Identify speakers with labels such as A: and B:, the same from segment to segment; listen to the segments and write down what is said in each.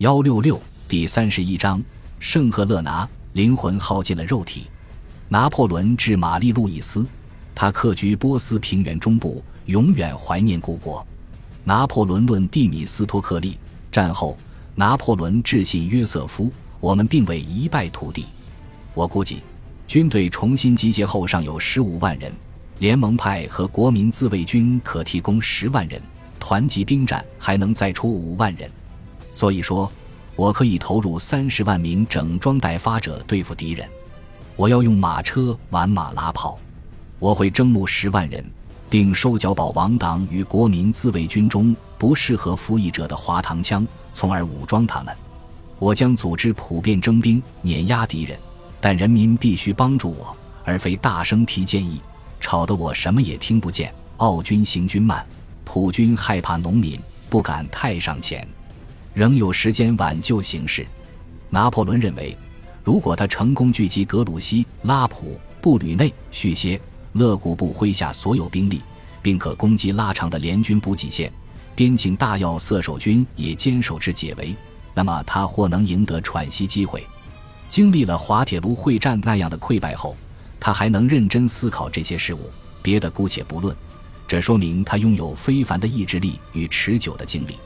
A: 幺六六第三十一章：圣赫勒拿灵魂耗尽了肉体。拿破仑致玛丽·路易斯，他客居波斯平原中部，永远怀念故国。拿破仑论蒂米斯托克利战后，拿破仑致信约瑟夫：“我们并未一败涂地。我估计，军队重新集结后尚有十五万人，联盟派和国民自卫军可提供十万人，团级兵站还能再出五万人。”所以说，我可以投入三十万名整装待发者对付敌人。我要用马车挽马拉炮，我会征募十万人，并收缴保王党与国民自卫军中不适合服役者的滑膛枪，从而武装他们。我将组织普遍征兵，碾压敌人，但人民必须帮助我，而非大声提建议，吵得我什么也听不见。奥军行军慢，普军害怕农民，不敢太上前。仍有时间挽救形势。拿破仑认为，如果他成功聚集格鲁希、拉普、布吕内、叙歇、勒古布麾下所有兵力，并可攻击拉长的联军补给线，边境大要塞守军也坚守至解围，那么他或能赢得喘息机会。经历了滑铁卢会战那样的溃败后，他还能认真思考这些事物。别的姑且不论，这说明他拥有非凡的意志力与持久的精力。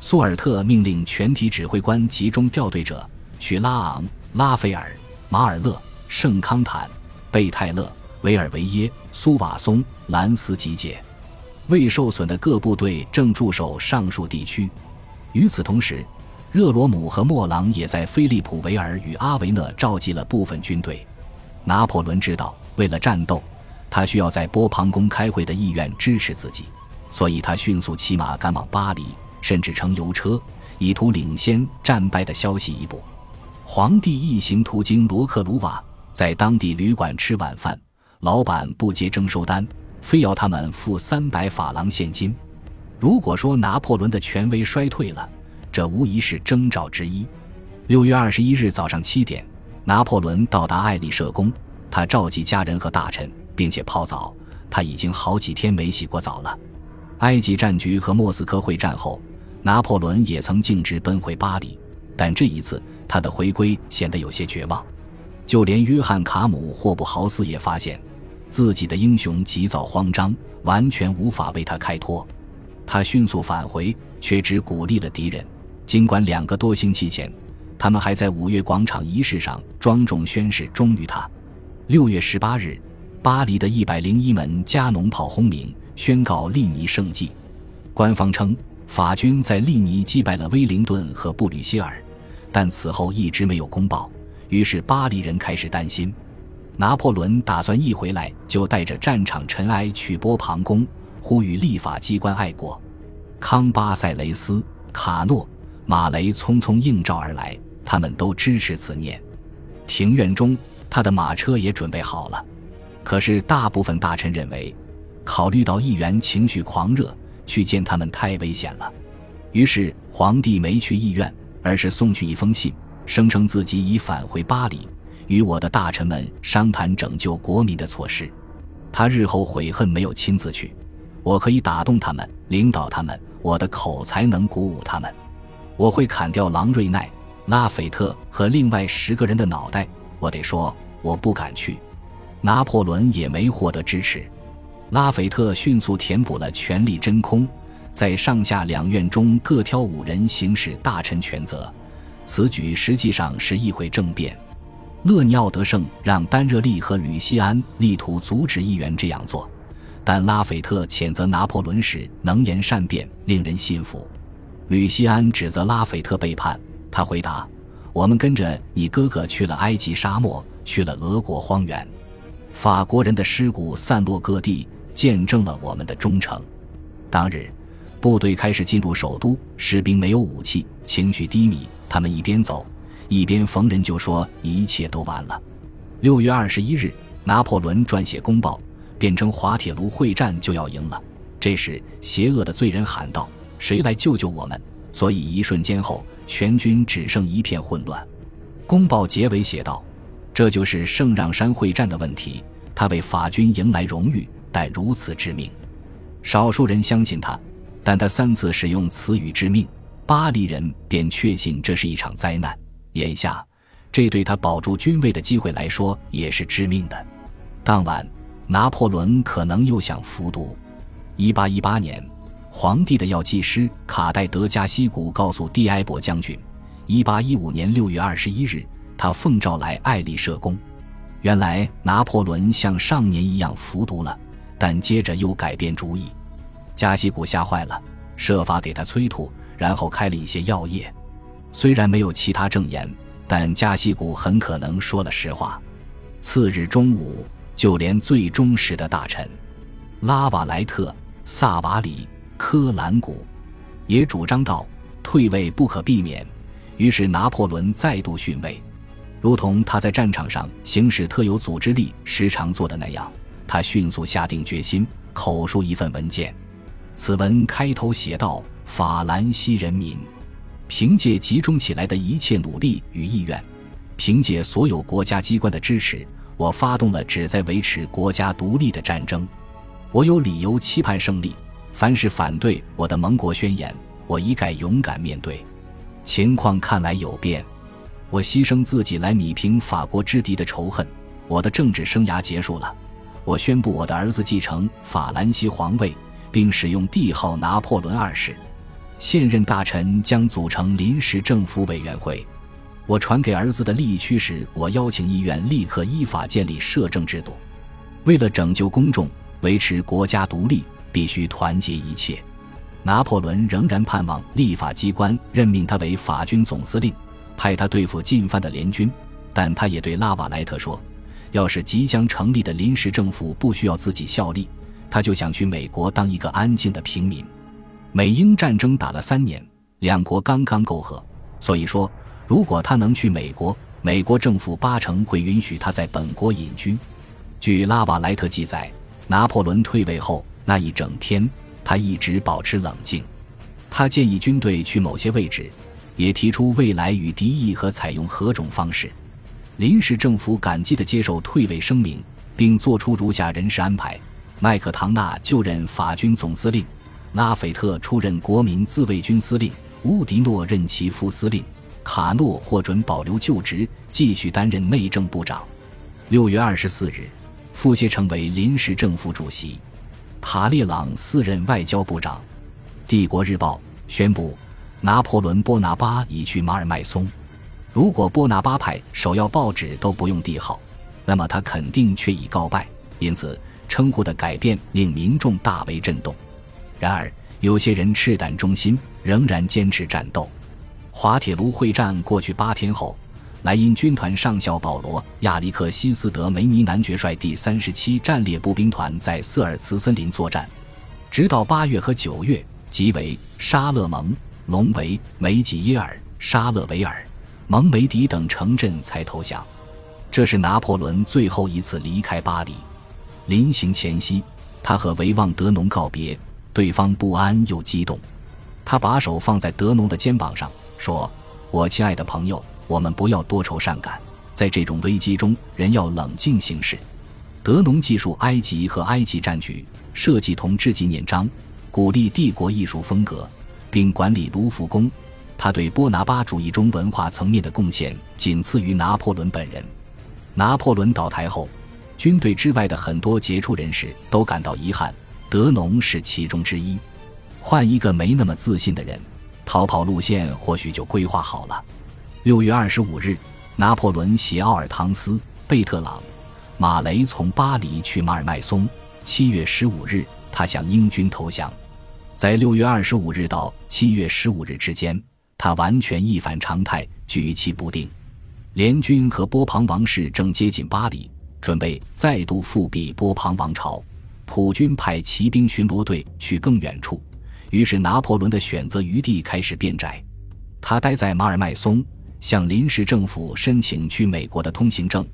A: 苏尔特命令全体指挥官集中调队者去拉昂、拉斐尔、马尔勒、圣康坦、贝泰勒、维尔维耶、苏瓦松、兰斯集结。未受损的各部队正驻守上述地区。与此同时，热罗姆和莫朗也在菲利普维尔与阿维讷召集了部分军队。拿破仑知道，为了战斗，他需要在波旁宫开会的意愿支持自己，所以他迅速骑马赶往巴黎。甚至乘油车，以图领先战败的消息一步。皇帝一行途经罗克鲁瓦，在当地旅馆吃晚饭。老板不接征收单，非要他们付三百法郎现金。如果说拿破仑的权威衰退了，这无疑是征兆之一。六月二十一日早上七点，拿破仑到达爱丽舍宫，他召集家人和大臣，并且泡澡。他已经好几天没洗过澡了。埃及战局和莫斯科会战后，拿破仑也曾径直奔回巴黎，但这一次他的回归显得有些绝望。就连约翰·卡姆·霍布豪斯也发现，自己的英雄急躁慌张，完全无法为他开脱。他迅速返回，却只鼓励了敌人。尽管两个多星期前，他们还在五月广场仪式上庄重宣誓忠于他。六月十八日，巴黎的一百零一门加农炮轰鸣。宣告利尼胜绩。官方称法军在利尼击败了威灵顿和布吕歇尔，但此后一直没有公报。于是巴黎人开始担心，拿破仑打算一回来就带着战场尘埃去波旁宫，呼吁立法机关爱国。康巴塞雷斯、卡诺、马雷匆匆应召而来，他们都支持此念。庭院中，他的马车也准备好了。可是大部分大臣认为。考虑到议员情绪狂热，去见他们太危险了，于是皇帝没去议院，而是送去一封信，声称自己已返回巴黎，与我的大臣们商谈拯救国民的措施。他日后悔恨没有亲自去，我可以打动他们，领导他们，我的口才能鼓舞他们。我会砍掉朗瑞奈、拉斐特和另外十个人的脑袋。我得说，我不敢去。拿破仑也没获得支持。拉斐特迅速填补了权力真空，在上下两院中各挑五人行使大臣权责。此举实际上是议会政变。勒尼奥德胜让丹热利和吕西安力图阻止议员这样做，但拉斐特谴责拿破仑时能言善辩，令人信服。吕西安指责拉斐特背叛，他回答：“我们跟着你哥哥去了埃及沙漠，去了俄国荒原，法国人的尸骨散落各地。”见证了我们的忠诚。当日，部队开始进入首都，士兵没有武器，情绪低迷。他们一边走，一边逢人就说：“一切都完了。”六月二十一日，拿破仑撰写公报，辩称滑铁卢会战就要赢了。这时，邪恶的罪人喊道：“谁来救救我们？”所以，一瞬间后，全军只剩一片混乱。公报结尾写道：“这就是圣让山会战的问题，他为法军迎来荣誉。”但如此致命，少数人相信他，但他三次使用词语致命，巴黎人便确信这是一场灾难。眼下，这对他保住君位的机会来说也是致命的。当晚，拿破仑可能又想服毒。一八一八年，皇帝的药剂师卡戴德加西古告诉蒂埃博将军，一八一五年六月二十一日，他奉召来艾丽舍宫。原来拿破仑像上年一样服毒了，但接着又改变主意。加西古吓坏了，设法给他催吐，然后开了一些药液。虽然没有其他证言，但加西古很可能说了实话。次日中午，就连最忠实的大臣拉瓦莱特、萨瓦里、科兰古也主张道：“退位不可避免。”于是拿破仑再度逊位。如同他在战场上行使特有组织力时常做的那样，他迅速下定决心，口述一份文件。此文开头写道：“法兰西人民，凭借集中起来的一切努力与意愿，凭借所有国家机关的支持，我发动了旨在维持国家独立的战争。我有理由期盼胜利。凡是反对我的盟国宣言，我一概勇敢面对。情况看来有变。”我牺牲自己来弭平法国之敌的仇恨，我的政治生涯结束了。我宣布我的儿子继承法兰西皇位，并使用帝号拿破仑二世。现任大臣将组成临时政府委员会。我传给儿子的利益驱使我，邀请议院立刻依法建立摄政制度。为了拯救公众，维持国家独立，必须团结一切。拿破仑仍然盼望立法机关任命他为法军总司令。派他对付进犯的联军，但他也对拉瓦莱特说：“要是即将成立的临时政府不需要自己效力，他就想去美国当一个安静的平民。”美英战争打了三年，两国刚刚媾和，所以说，如果他能去美国，美国政府八成会允许他在本国隐居。据拉瓦莱特记载，拿破仑退位后那一整天，他一直保持冷静。他建议军队去某些位置。也提出未来与敌意和采用何种方式。临时政府感激地接受退位声明，并作出如下人事安排：麦克唐纳就任法军总司令，拉斐特出任国民自卫军司令，乌迪诺任其副司令，卡诺获准保留就职，继续担任内政部长。六月二十四日，傅歇成为临时政府主席，塔列朗四任外交部长。帝国日报宣布。拿破仑·波拿巴已去马尔麦松。如果波拿巴派首要报纸都不用帝号，那么他肯定却已告败。因此，称呼的改变令民众大为震动。然而，有些人赤胆忠心，仍然坚持战斗。滑铁卢会战过去八天后，莱茵军团上校保罗·亚历克西斯·德梅尼男爵率第三十七战列步兵团在瑟尔茨森林作战，直到八月和九月，即为沙勒蒙。隆维、梅吉耶尔、沙勒维尔、蒙梅迪等城镇才投降。这是拿破仑最后一次离开巴黎。临行前夕，他和维旺德农告别，对方不安又激动。他把手放在德农的肩膀上，说：“我亲爱的朋友，我们不要多愁善感，在这种危机中，人要冷静行事。”德农记述埃及和埃及战局，设计同志纪念章，鼓励帝国艺术风格。并管理卢浮宫，他对波拿巴主义中文化层面的贡献仅次于拿破仑本人。拿破仑倒台后，军队之外的很多杰出人士都感到遗憾，德农是其中之一。换一个没那么自信的人，逃跑路线或许就规划好了。六月二十五日，拿破仑携奥尔唐斯、贝特朗、马雷从巴黎去马尔麦松。七月十五日，他向英军投降。在六月二十五日到七月十五日之间，他完全一反常态，举棋不定。联军和波旁王室正接近巴黎，准备再度复辟波旁王朝。普军派骑兵巡逻队去更远处，于是拿破仑的选择余地开始变窄。他待在马尔麦松，向临时政府申请去美国的通行证，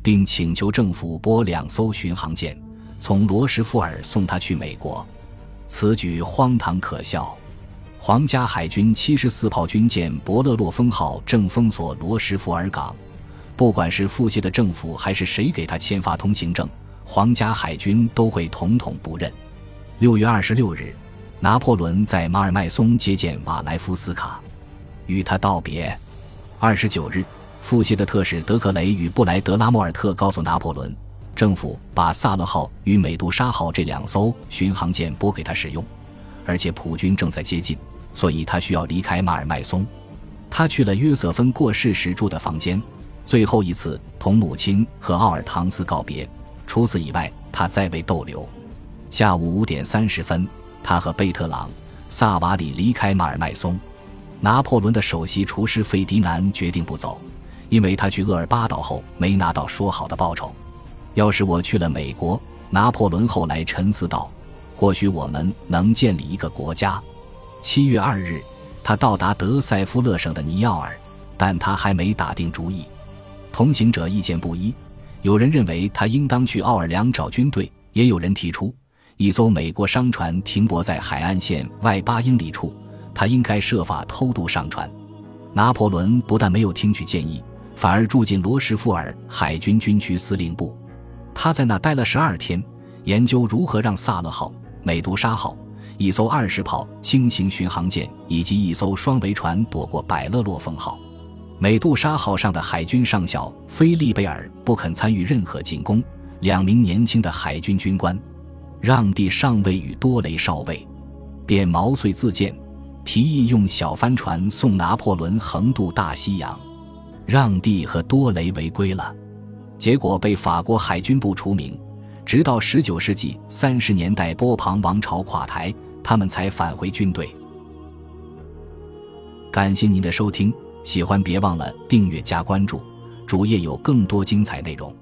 A: 并请求政府拨两艘巡航舰，从罗什福尔送他去美国。此举荒唐可笑，皇家海军七十四炮军舰“伯勒洛风号”正封锁罗什福尔港。不管是腹泻的政府，还是谁给他签发通行证，皇家海军都会统统不认。六月二十六日，拿破仑在马尔麦松接见瓦莱夫斯卡。与他道别。二十九日，腹泻的特使德克雷与布莱德拉莫尔特告诉拿破仑，政府把萨勒号与美杜莎号这两艘巡航舰拨给他使用，而且普军正在接近，所以他需要离开马尔麦松。他去了约瑟芬过世时住的房间，最后一次同母亲和奥尔唐斯告别。除此以外，他再未逗留。下午五点三十分，他和贝特朗、萨瓦里离开马尔麦松。拿破仑的首席厨师费迪南决定不走，因为他去厄尔巴岛后没拿到说好的报酬。要是我去了美国，拿破仑后来沉思道，或许我们能建立一个国家。七月二日。他到达德塞夫勒省的尼奥尔，但他还没打定主意。同行者意见不一，有人认为他应当去奥尔良找军队，也有人提出一艘美国商船停泊在海岸线外八英里处，他应该设法偷渡上船。拿破仑不但没有听取建议，反而住进罗什福尔海军军区司令部。他在那待了十二天，研究如何让萨勒号、美杜莎号。一艘二十炮轻型巡航舰以及一艘双桅船躲过百勒洛风号，美杜莎号上的海军上校菲利贝尔不肯参与任何进攻。两名年轻的海军军官，让地上尉与多雷少尉，便毛遂自荐，提议用小帆船送拿破仑横渡大西洋。让地和多雷违规了，结果被法国海军部除名。直到十九世纪三十年代，波旁王朝垮台。他们才返回军队。感谢您的收听，喜欢别忘了订阅加关注，主页有更多精彩内容。